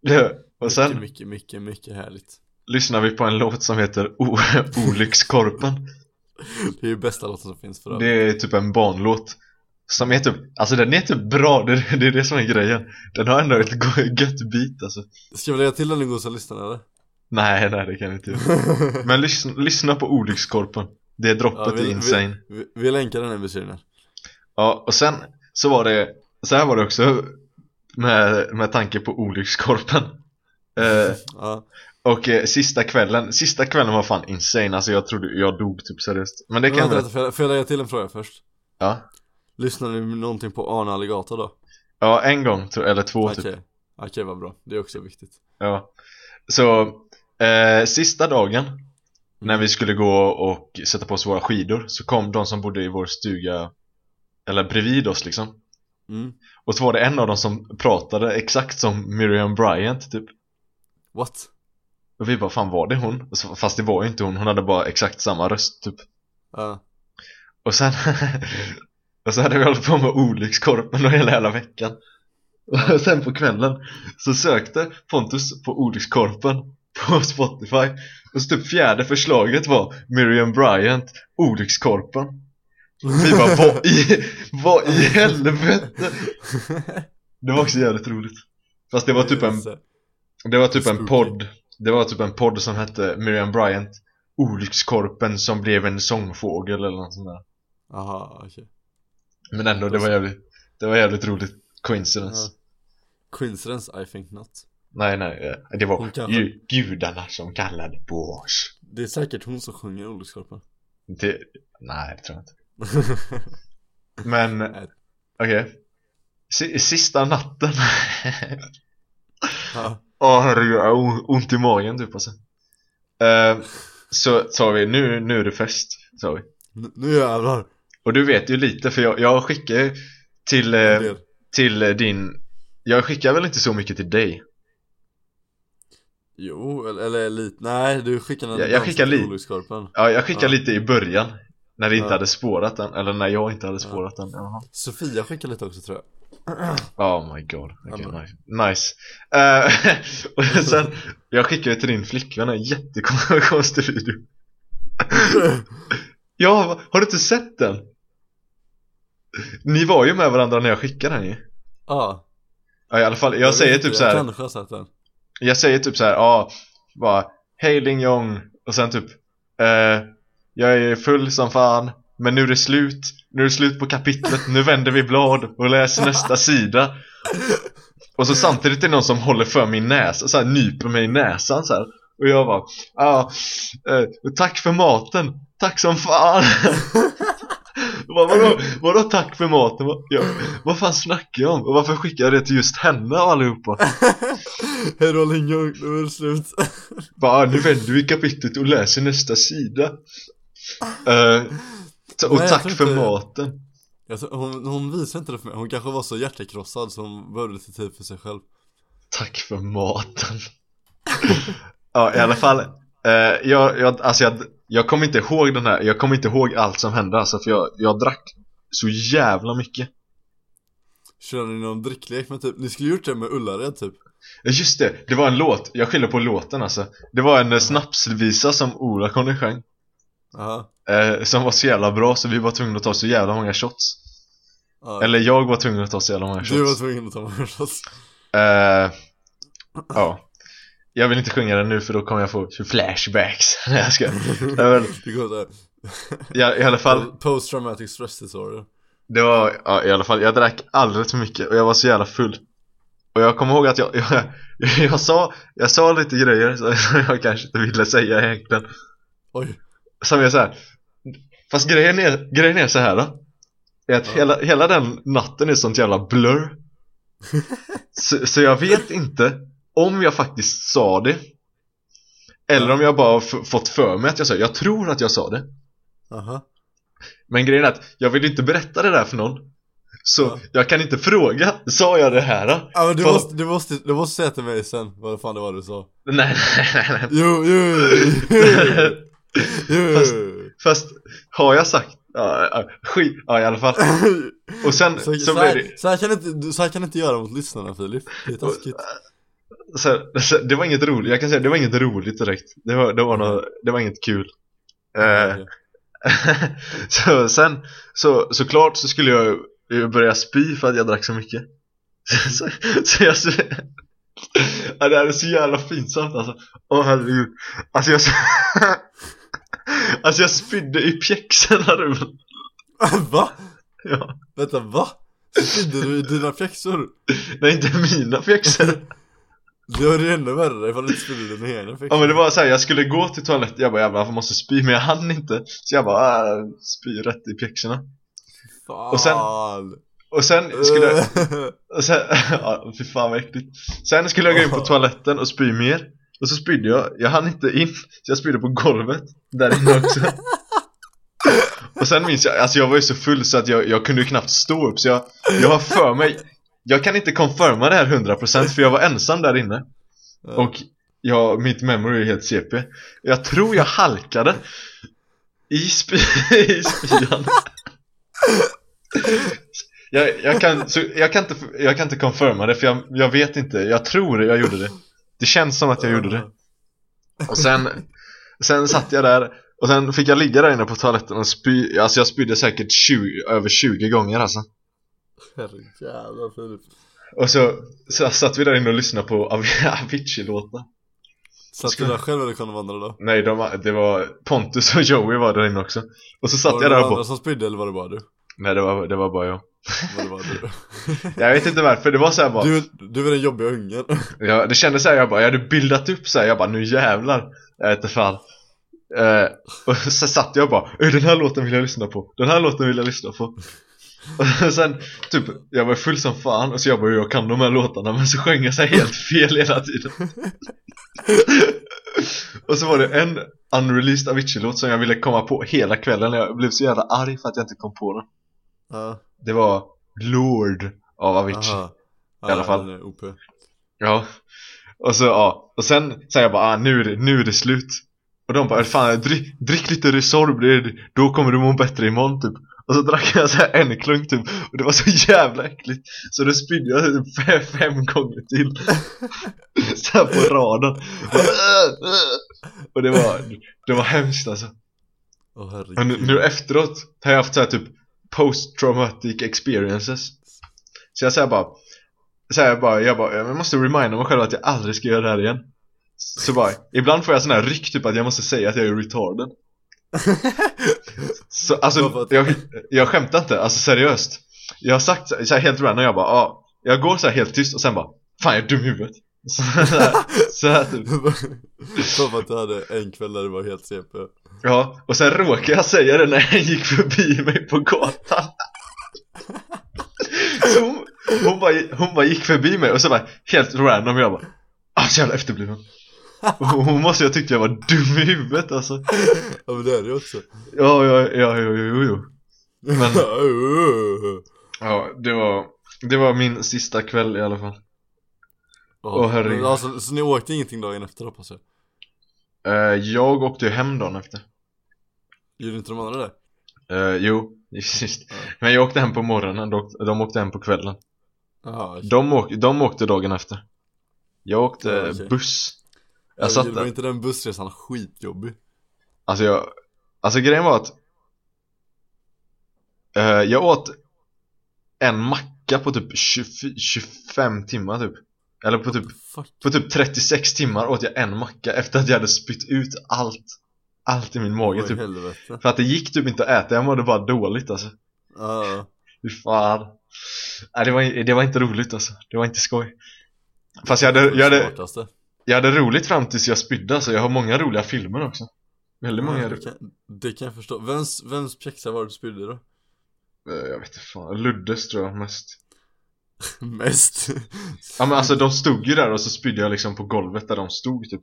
Ja, Och sen Mycket, mycket, mycket, mycket härligt. lyssnade vi på en låt som heter o- Olyckskorpen. Det är ju bästa låten som finns för övrigt. Det är typ en barnlåt Som är typ, alltså den är typ bra, det, det är det som är grejen. Den har ändå ett gött beat alltså. Ska vi lägga till den i Gosa-listan eller? Nej, nej det kan jag inte göra. Men lyssna, lyssna på Olyckskorpen. Det droppet är insane vi, vi, vi länkar den i beskrivningen. Ja, och sen så var det Så här var det också Med, med tanke på Olyckskorpen. Eh, Ja, Och eh, sista kvällen, sista kvällen var fan insane. Alltså jag trodde, jag dog typ seriöst. Men det Men kan jag vänta, jag, får jag lägga till en fråga först? Ja, Lyssnar ni någonting på Arne Alligator då? ja en gång, eller två Okej, typ. Okej. Vad bra, det är också viktigt. Ja. Så, eh, sista dagen När vi skulle gå och sätta på oss våra skidor Så kom de som bodde i vår stuga Eller bredvid oss liksom. Mm. Och så var det en av dem som pratade exakt som Miriam Bryant typ. What? Och vi bara, fan var det hon? Fast det var ju inte hon, hon hade bara exakt samma röst typ. Ja, Och sen Och så hade vi hållit på med olyckskorpen hela hela veckan. Och sen på kvällen Så sökte Pontus på olyckskorpen På Spotify. Och så typ fjärde förslaget var Miriam Bryant Olyckskorpen. Vi bara, vad i, vad i helvete? Det var också jävligt roligt. Fast det var typ en Det var typ en podd. Det var typ en podd som hette Miriam Bryant Olyckskorpen som blev en sångfågel eller något sånt där. Aha, okej Men ändå, det var jävligt Det var jävligt roligt. Coincidence. Ja. Coincidence, I think not. Nej nej, eh, det var kanske- ju gudarna som kallade på oss. Det är säkert hon som sjunger Olyckskorpen. Det, Nej, det tror jag inte. Men, okej. Si- Sista natten. Ja. Åh herregud, jag har o- ont i magen typ alltså. Eh, Så sa vi, nu, nu är det fest Sa vi. Nu- Nu jävlar Och du vet ju lite för jag, jag skickar ju till, eh, till eh, din Jag skickar väl inte så mycket till dig Jo, eller, eller lite, nej du skickar en Jag- jag skickar li- Ja, jag skickar Ja. lite i början När det inte Ja. hade spårat den, eller när jag inte hade spårat den Jaha. Sofia skickar lite också tror jag Oh my god, okay, Ja, nice, nice. Eh, Och sen, jag skickade till din flickvän en jättekonstig video Ja, har du inte sett den? Ni var ju med varandra när jag skickade den ju. Ja. Ja i alla fall, jag, säger vet typ inte, så här. Jag kanske har sett den. Jag säger typ så här, ja, bara Hej Ling Yong. Och sen typ eh, Jag är full som fan Men nu är det slut. Nu är det slut på kapitlet. Nu vänder vi blad och läser nästa sida. Och så samtidigt är det någon som håller för min näsa Så här nyper mig i näsan så här. Och jag bara Ja, eh, tack för maten. Tack som fan Vad, vadå, vadå tack för maten? Jag, vad fan snackar jag om? Och varför skickar jag det till just henne och allihopa? Hejdå Lingong, nu är det slut. Bara, "Ah, nu vänder vi kapitlet och läser nästa sida. Så- Och Nej, tack för inte- maten. Tror, hon, hon visade inte det för mig, hon kanske var så hjärtekrossad så hon behövde lite tid för sig själv. Tack för maten. Ja i alla fall eh, jag, jag, alltså jag, jag kommer inte ihåg den här Jag kommer inte ihåg allt som hände alltså för jag, jag drack så jävla mycket. Körde ni någon dricklek med typ, ni skulle gjort det med Ullared typ. Just det, det var en låt, jag skyller på låten alltså. Det var en eh, snapsvisa som Ola Conny sjöng. Eh, Som var så jävla bra så vi var tvungna att ta så jävla många shots. Ja. Eller jag var tvungen att ta så jävla många shots Du var tvungen att ta många shots. Eh, ja Jag vill inte sjunga den nu för då kommer jag få flashbacks. Nej jag ska men, ja, I alla fall Post traumatic stress disorder. Det var, ja, i alla fall, jag drack alldeles för mycket och jag var så jävla full. Och jag kommer ihåg att jag, jag, jag, sa, jag sa lite grejer som jag kanske inte ville säga egentligen. Oj. Som jag såhär Fast grejen är, grejen är så här då. Är att Ja. hela, hela den natten är sånt jävla blur. Så, så jag vet inte om jag faktiskt sa det Eller om jag bara fått för mig att jag sa det. Jag tror att jag sa det Aha Men grejen är att jag vill inte berätta det där för någon Så Ja. jag kan inte fråga, sa jag det här? Ja men du Vad- måste, du måste, du måste säga till mig sen vad fan det var du sa Nej, nej, nej, nej. Jo, jo, jo, jo. Fast- Fast har jag sagt? Ja, ja, skit, ja i alla fall Och sen så, så, så, här, det så, här kan inte, du- så här kan inte göra mot lyssnarna Filip Det är taskigt så, Det var inget roligt, jag kan säga det var inget roligt direkt. Det var, det var, något, det var inget kul. Eh, Så sen, så, såklart så skulle jag börja spy för att jag drack så mycket. Så, så jag ja, Det här är så jävla pinsamt alltså. Åh herregud. Alltså jag Alltså jag spydde i pjäxorna Ruben. Va? Ja, Vänta, va? Spydde du i dina pjäxor? nej inte mina pjäxor Det var det ännu värre ifall du inte spydde dina egna pjäxor Ja men det var så här, jag skulle gå till toaletten, jag bara jävlar jag måste spy? Men jag hann inte. Så jag bara äh, spy rätt i pjäxorna. Fan och sen- Och sen skulle jag, och sen, ja fy fan vad äckligt. Sen skulle jag gå in på toaletten och spy mer. Och så spydde jag, jag hann inte in Så jag spydde på golvet, där inne också. Och sen minns jag, alltså jag var ju så full så att jag, jag kunde ju knappt stå upp Så jag, jag har för mig Jag kan inte confirma det här 100% för jag var ensam där inne. Och ja, mitt memory är helt CP Jag tror jag halkade I, sp i spyan. Jag, jag, kan, så jag, kan inte, jag kan inte confirma det för jag, jag vet inte. Jag tror jag gjorde det. Det känns som att jag gjorde det. Och sen Sen satt jag där Och sen fick jag ligga där inne på toaletten och spy Alltså jag spydde säkert 20, över 20 gånger alltså Herrejävlar Filip. Och så, så satt vi där inne och lyssnade på Av- Avicii-låtar. Satt du där själv eller kom de andra då? Nej, de, var- det var Pontus och Joey var där inne också. Och så satt var jag det där och andra bara som spydde eller var det bara du? Nej, det var, det var bara jag. Var det bara du? Jag vet inte varför, det var så här bara Du, du är den jobbiga ungen. Ja, Det kändes så här, jag bara, jag hade bildat upp så här, jag bara, nu jävlar Jag vet inte fan. Eh, Och så satt jag bara, "Ö, den här låten vill jag lyssna på Den här låten vill jag lyssna på Och sen, typ, jag var full som fan Och så jag bara, jag kan de här låtarna Men så sjöng jag här helt fel hela tiden. Och så var det en unreleased Avicii-låt som jag ville komma på hela kvällen Jag blev så jävla arg för att jag inte kom på den. Ja, Det var Lord av Avicii aha. I alla fall. OP Ja. Och så ja, och sen sa jag bara ah, nu, är det, nu är det slut. Och de bara, fan drick, drick lite Resorb, det- då kommer du må bättre imorgon typ Och så drack jag så här en klunk typ. Och det var så jävla äckligt. Så då spydde jag typ fem, fem gånger till. Så här på raden Och det var, det var hemskt alltså. Åh Och nu, nu efteråt har jag haft så här typ post-traumatic experiences. Så jag säger bara så här bara, jag bara, jag måste reminda mig själv att jag aldrig ska göra det här igen. Så bara, ibland får jag sån här ryck typ att jag måste säga att jag är retarded Så alltså, jag, jag skämtar inte, alltså seriöst. Jag har sagt så så här helt random, jag bara, ja Jag går så här helt tyst och sen bara, fan jag är dum i huvudet. Så här, så här typ. För att du hade en kväll där du var helt CP. Ja, och sen råkade jag säga det när jag gick förbi mig på gatan. Så hon, hon, bara, hon bara gick förbi mig och så bara helt random jag bara Ah så jävla efterbliven Hon måste ju ha tyckt jag var dum i huvudet alltså Ja men det är det också. Ja, ja, ja, jo, jo, jo Men ja, det var Det var min sista kväll i alla fall Åh, herregud. Men alltså, så ni åkte ingenting dagen efter hoppas jag? Eh, Jag åkte ju hem dagen efter Gjorde inte de andra det? Eh, Jo, just Ja. Men jag åkte hem på morgonen, de, åkte hem på kvällen Jaha, okej. De, åk, de åkte dagen efter Jag åkte okej. buss Jag jag satt Var där. inte den bussresan skitjobbig? Alltså jag Alltså grejen var att eh, Jag åt En macka på typ 20, 25 timmar typ Eller på typ. På typ 36 timmar åt jag en macka efter att jag hade spytt ut allt Allt i min mage typ helvete? För att det gick typ inte att äta, jag mådde bara dåligt alltså Ja, Fy fan Nej det var, det var inte roligt alltså, det var inte skoj Fast jag hade, jag hade. Jag hade roligt fram tills jag spydde alltså, jag har många roliga filmer också Väldigt många Ja, det, kan, det kan jag förstå. Vems, vems pjäxa var det du spydde då? Eh, Jag vet inte fan, Luddes tror jag mest Mest? Ja men alltså de stod ju där och så spydde jag liksom på golvet där de stod typ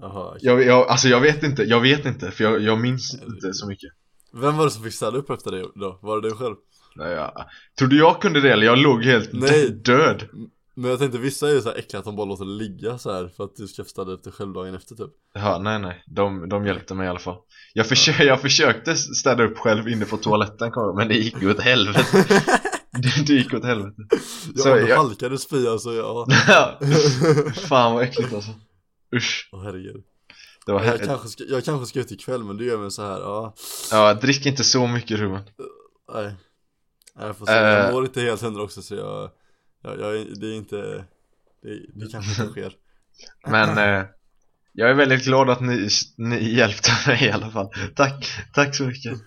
Jaha, okej. Jag, jag alltså jag vet inte, jag vet inte för jag, jag minns inte så mycket Vem var det som fick städa upp efter dig då? Var det du själv? Nej, jag, Trodde jag kunde det eller? Jag låg helt Nej. död Men jag tänkte vissa är ju så här äckliga att de bara låter ligga så här för att du ska städa upp det själv dagen efter typ. Ja, nej nej, de, de hjälpte mig i alla fall. Jag, försö jag försökte städa upp själv inne på toaletten men det gick ju åt helvete. Det, det gick åt helvete. Ja, Så du jag- halkade spy alltså, ja. Fan vad äckligt alltså. Usch, Åh herregud. Det var jag kanske, ska, jag kanske ska ut ikväll men du gör mig så här, ja. Ja, drick inte så mycket Ruben. Nej jag får se, jag Eh. mår inte helt hundra också så jag, jag, jag det är inte Det, det kanske inte sker. Men eh, jag är väldigt glad att ni, ni hjälpte mig i alla fall. Tack, tack så mycket.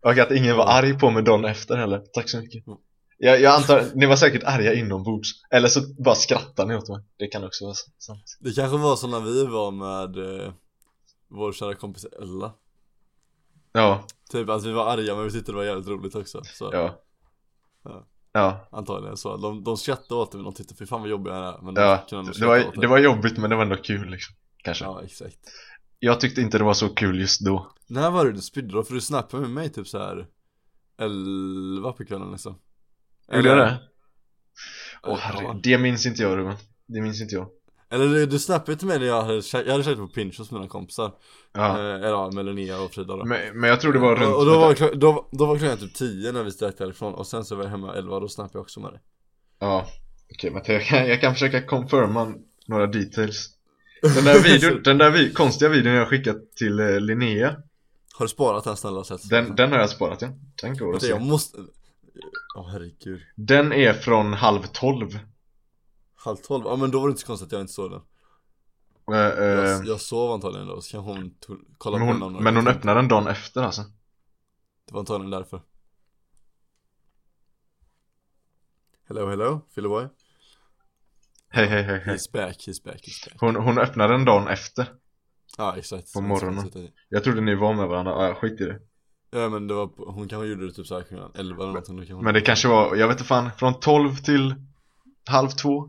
Och att ingen var arg på mig dagen efter heller. Tack så mycket. Jag, jag antar, ni var säkert arga inombords. Eller så bara skrattade ni åt mig. Det kan också vara sant. Det kanske var så när vi var med eh, Vår kära kompis Ella. Ja, Typ att vi var arga men vi tyckte det var jävligt roligt också så. Ja. Ja. Ja, antagligen så. De, de skrattade åt det men de tyckte fy fan vad jobbiga jag är men de ja. ändå det, var, det var jobbigt men det var ändå kul liksom. Kanske. Ja exakt. Jag tyckte inte det var så kul just då. När var det du spydde då? För du snappade med mig typ så här 11 på kvällen liksom. Gjorde jag det? Åh Ja. herregud, det minns inte jag Ruben. Det minns inte jag Eller du, snappade till mig när jag hade, jag hade käkat på Pinch hos mina kompisar. Ja, eh, Eller ja, med Linnea och Frida då. Men, men jag tror det var runt och, och då, var, klock- då, då var klockan typ 10 när vi stack därifrån. Och sen så var jag hemma 11 då snappade jag också med dig Ja, okej men jag kan, jag kan försöka confirma några details. Den där videon, den där vi, konstiga videon jag skickat till eh, Linnea. Har du sparat den snälla sätt? den, den har jag sparat ja, den går att Vänta, jag se måste Åh herregud. Den är från halv tolv Halv tolv? Ja men då var det inte så konstigt att jag inte såg den. Eh, eh, jag, jag sov antagligen då, så kan hon to- kolla men på den men hon öppnade den dagen efter alltså. Det var antagligen därför. Hello hello, Philly Hej hej hej hej. He's back, he's back, he's back. Hon, hon öppnade den dagen efter. Ja exakt. På morgonen. Jag trodde ni var med varandra, ja skit i det. Ja men det var, hon kanske gjorde det typ såhär klockan 11 eller någonting. Men det kanske var, jag vet inte fan, från 12 till halv två?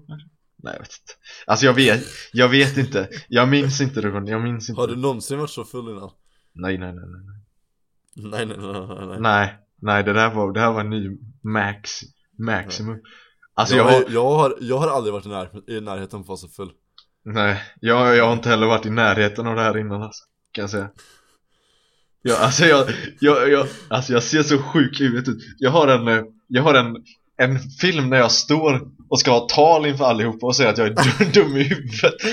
Nej jag vet inte Alltså jag vet, jag vet inte Jag minns inte Ruben, jag minns inte Har du någonsin varit så full innan? Nej nej nej nej Nej nej nej nej, nej. Nej, nej det där var, det här var en ny max, maximum Alltså jag, jag har, har, jag, har, jag har aldrig varit i, när, i närheten av att vara så full nej, jag, jag har inte heller varit i närheten av det här innan alltså. kan jag säga Ja, alltså jag, jag, jag, alltså jag ser så sjuk i huvudet ut Jag har en, eh, jag har en, en film när jag står och ska ha tal inför allihopa och säga att jag är dum, i huvudet.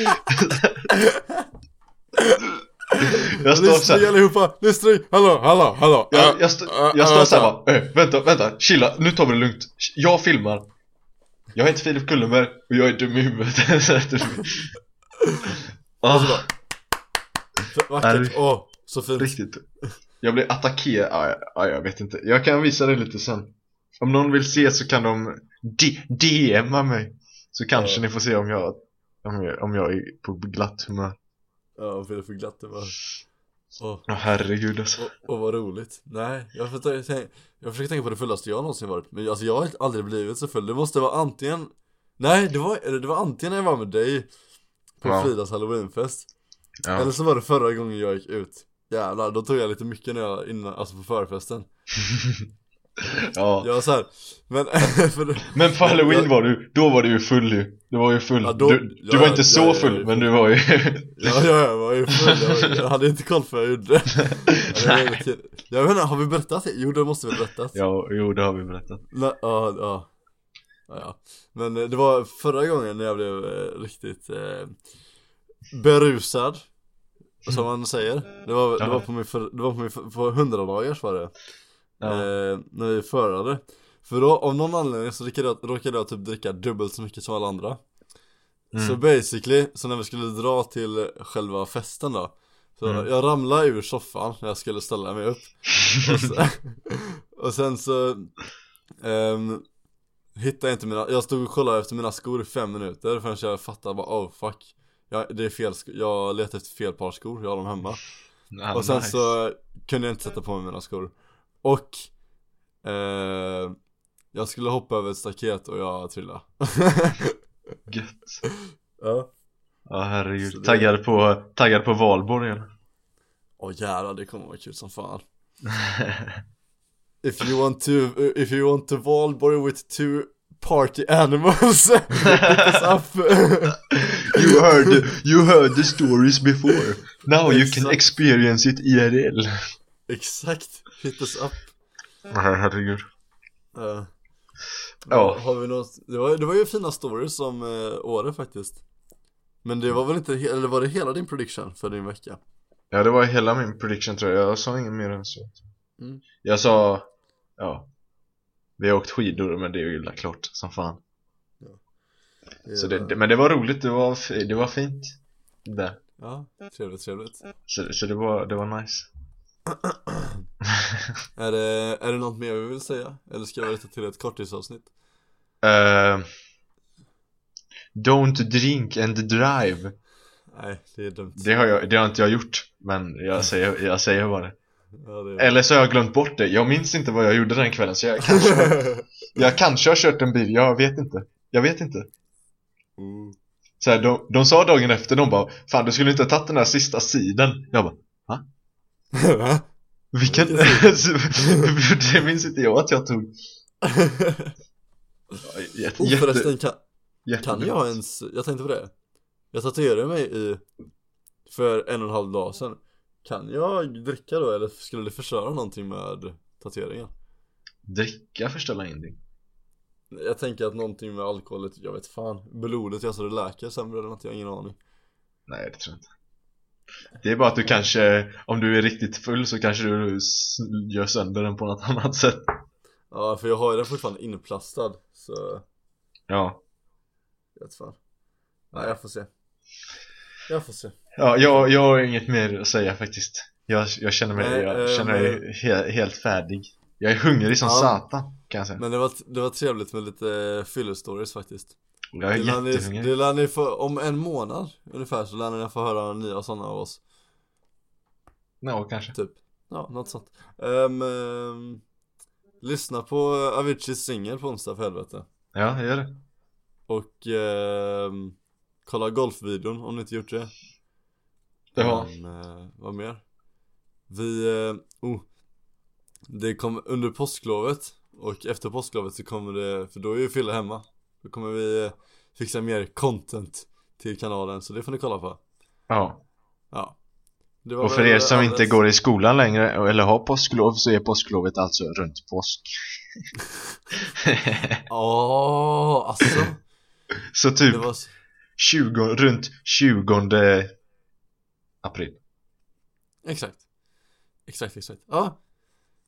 Jag står Lyssna såhär allihopa, lyssna, hallå, hallå, hallå. Jag, jag, Äh, jag står såhär bara, äh, vänta, vänta, chilla, nu tar vi det lugnt. Jag filmar. Jag heter Filip Kullenberg och jag är dum i huvudet. Du- Alltså Ah, Vackert, åh, så fint. Riktigt. Jag blir attackerad, ja, ja, ja, jag vet inte. Jag kan visa det lite sen Om någon vill se så kan de DMa mig. Så kanske Ja. ni får se om jag om jag, om jag är på glatt humör. Ja, för det för glatt det var Åh, Åh herregud alltså. Och, och vad roligt. Nej, jag försöker, tänka, jag försöker tänka på det fullaste jag någonsin varit. Men alltså jag har aldrig blivit så full, det måste vara antingen Nej, det var, eller det var antingen när jag var med dig På Ja. Fridas halloweenfest. Ja. Eller så var det förra gången jag gick ut. Jävlar, då tog jag lite mycket när jag, innan, alltså på förfesten ja. Jag var såhär, men för Men på halloween var du, då var du ju full ju Du var ju full Ja, då- Du, du ja, var ja, inte ja, så ja, full ja. men du var ju Ja, ja, jag var ju full, jag, var- jag hade inte koll på vad jag gjorde jag, jag vet inte, har vi berättat det? Jo det måste vi ha berättat Ja, jo det har vi berättat ja, ja. ja, ja. Men eh, det var förra gången när jag blev eh, riktigt eh, berusad Som man säger Det var, det Ja. var på min, för, det var på min för, på hundradagars var det Ja, eh, När vi förade För då, av någon anledning så råkade jag, råkade jag typ dricka dubbelt så mycket som alla andra. Mm. Så basically, så när vi skulle dra till själva festen då Så Mm. jag ramlade ur soffan när jag skulle ställa mig upp. Och sen, och sen så ehm, Hittade jag inte mina, jag stod och kollade efter mina skor i fem minuter förrän jag fattade bara oh fuck. Jag, Det är fel, sko- jag letar efter fel par skor, jag har dem hemma. Ah, Och sen nice. så kunde jag inte sätta på mig mina skor Och eh, Jag skulle hoppa över ett staket och jag trillade Gött. Ja. Ja herregud, det- taggad på, taggad på valborg igen Åh jävlar det kommer vara kul som fan. If you want to, if you want to Valborg with two party animals You heard, you heard the stories before. Now you can experience it IRL Exakt, hit us up. Herregud. Uh, Ja. Har vi något, det var, det var ju fina stories som uh, Åre faktiskt. Men det var väl inte, eller var det hela din prediction för din vecka? Ja det var hela min prediction tror jag, jag sa inget mer än så. Mm. Jag sa, ja. Vi har åkt skidor men det är ju illa klart som fan. Så det, det, men det var roligt, det var, det var fint Där. Ja, trevligt trevligt. Så, så det var, det var nice Är det, är det något mer vi vill säga? Eller ska jag rätta till ett korttidsavsnitt? Eh, Don't drink and drive Nej, det är dumt Det har, jag, det har inte jag gjort Men jag säger, jag säger bara det ja, det. Eller så har jag glömt bort det Jag minns inte vad jag gjorde den kvällen så jag kanske Jag kanske har kört en bil, jag vet inte Jag vet inte Mm. så här, de, de sa dagen efter, de bara Fan du skulle inte ha tagit den här sista sidan Jag bara, Va? Vilken? Vilken det minns inte jag att jag tog. Jätte, Oh, förresten, kan, kan jag ens, jag tänkte på det. Jag tatuerade mig i För en och en halv dag sedan. Kan jag dricka då eller skulle det förstöra någonting med tatueringen? Dricka förställa ingenting. Jag tänker att någonting med alkoholet, jag vet fan. Blodet, alltså det läker sämre eller något, jag har ingen aning. Nej det tror jag inte Det är bara att du kanske, om du är riktigt full så kanske du gör sönder den på något annat sätt. Ja för jag har ju den fortfarande inplastad Så, Ja. jag vet fan. Ja jag får se. Jag får se. Ja, jag, jag har inget mer att säga faktiskt. Jag, jag känner mig, Nej, jag eh, känner mig men- he, helt färdig. Jag är hungrig som Ja. satan kan jag säga. Men det var, det var trevligt med lite fyllestories faktiskt Jag är det lär, ni, jättehungrig. det lär ni få, om en månad ungefär så lär ni få höra nya sådana av oss. Ja, kanske. Typ, ja något sånt. Ehm, ehm, Lyssna på Aviciis singel på onsdag för helvete. Ja, jag gör det. Och ehm, kolla golfvideon om ni inte gjort det. Ja, Ehm, eh, vad mer? Vi, eh, oh. Det kommer under påsklovet och efter påsklovet så kommer det, för då är ju Fille hemma Då kommer vi eh, fixa mer content till kanalen så det får ni kolla på. Ja. Ja. Och för er som inte alldeles- går i skolan längre eller har påsklov så är påsklovet alltså runt påsk. Åh, alltså. Så typ var s- 20, runt 20 april. Exakt. Exakt, exakt. Ja.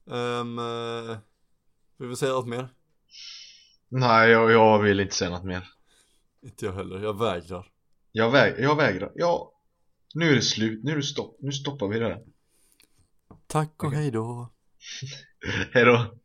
Um, uh, Vill vi säga något mer? Nej, jag, jag vill inte säga något mer. Inte jag heller, jag vägrar. Jag, väg, jag vägrar, ja Nu är det slut, nu är det stopp, nu stoppar vi det här Tack och Okej. hej då. Hejdå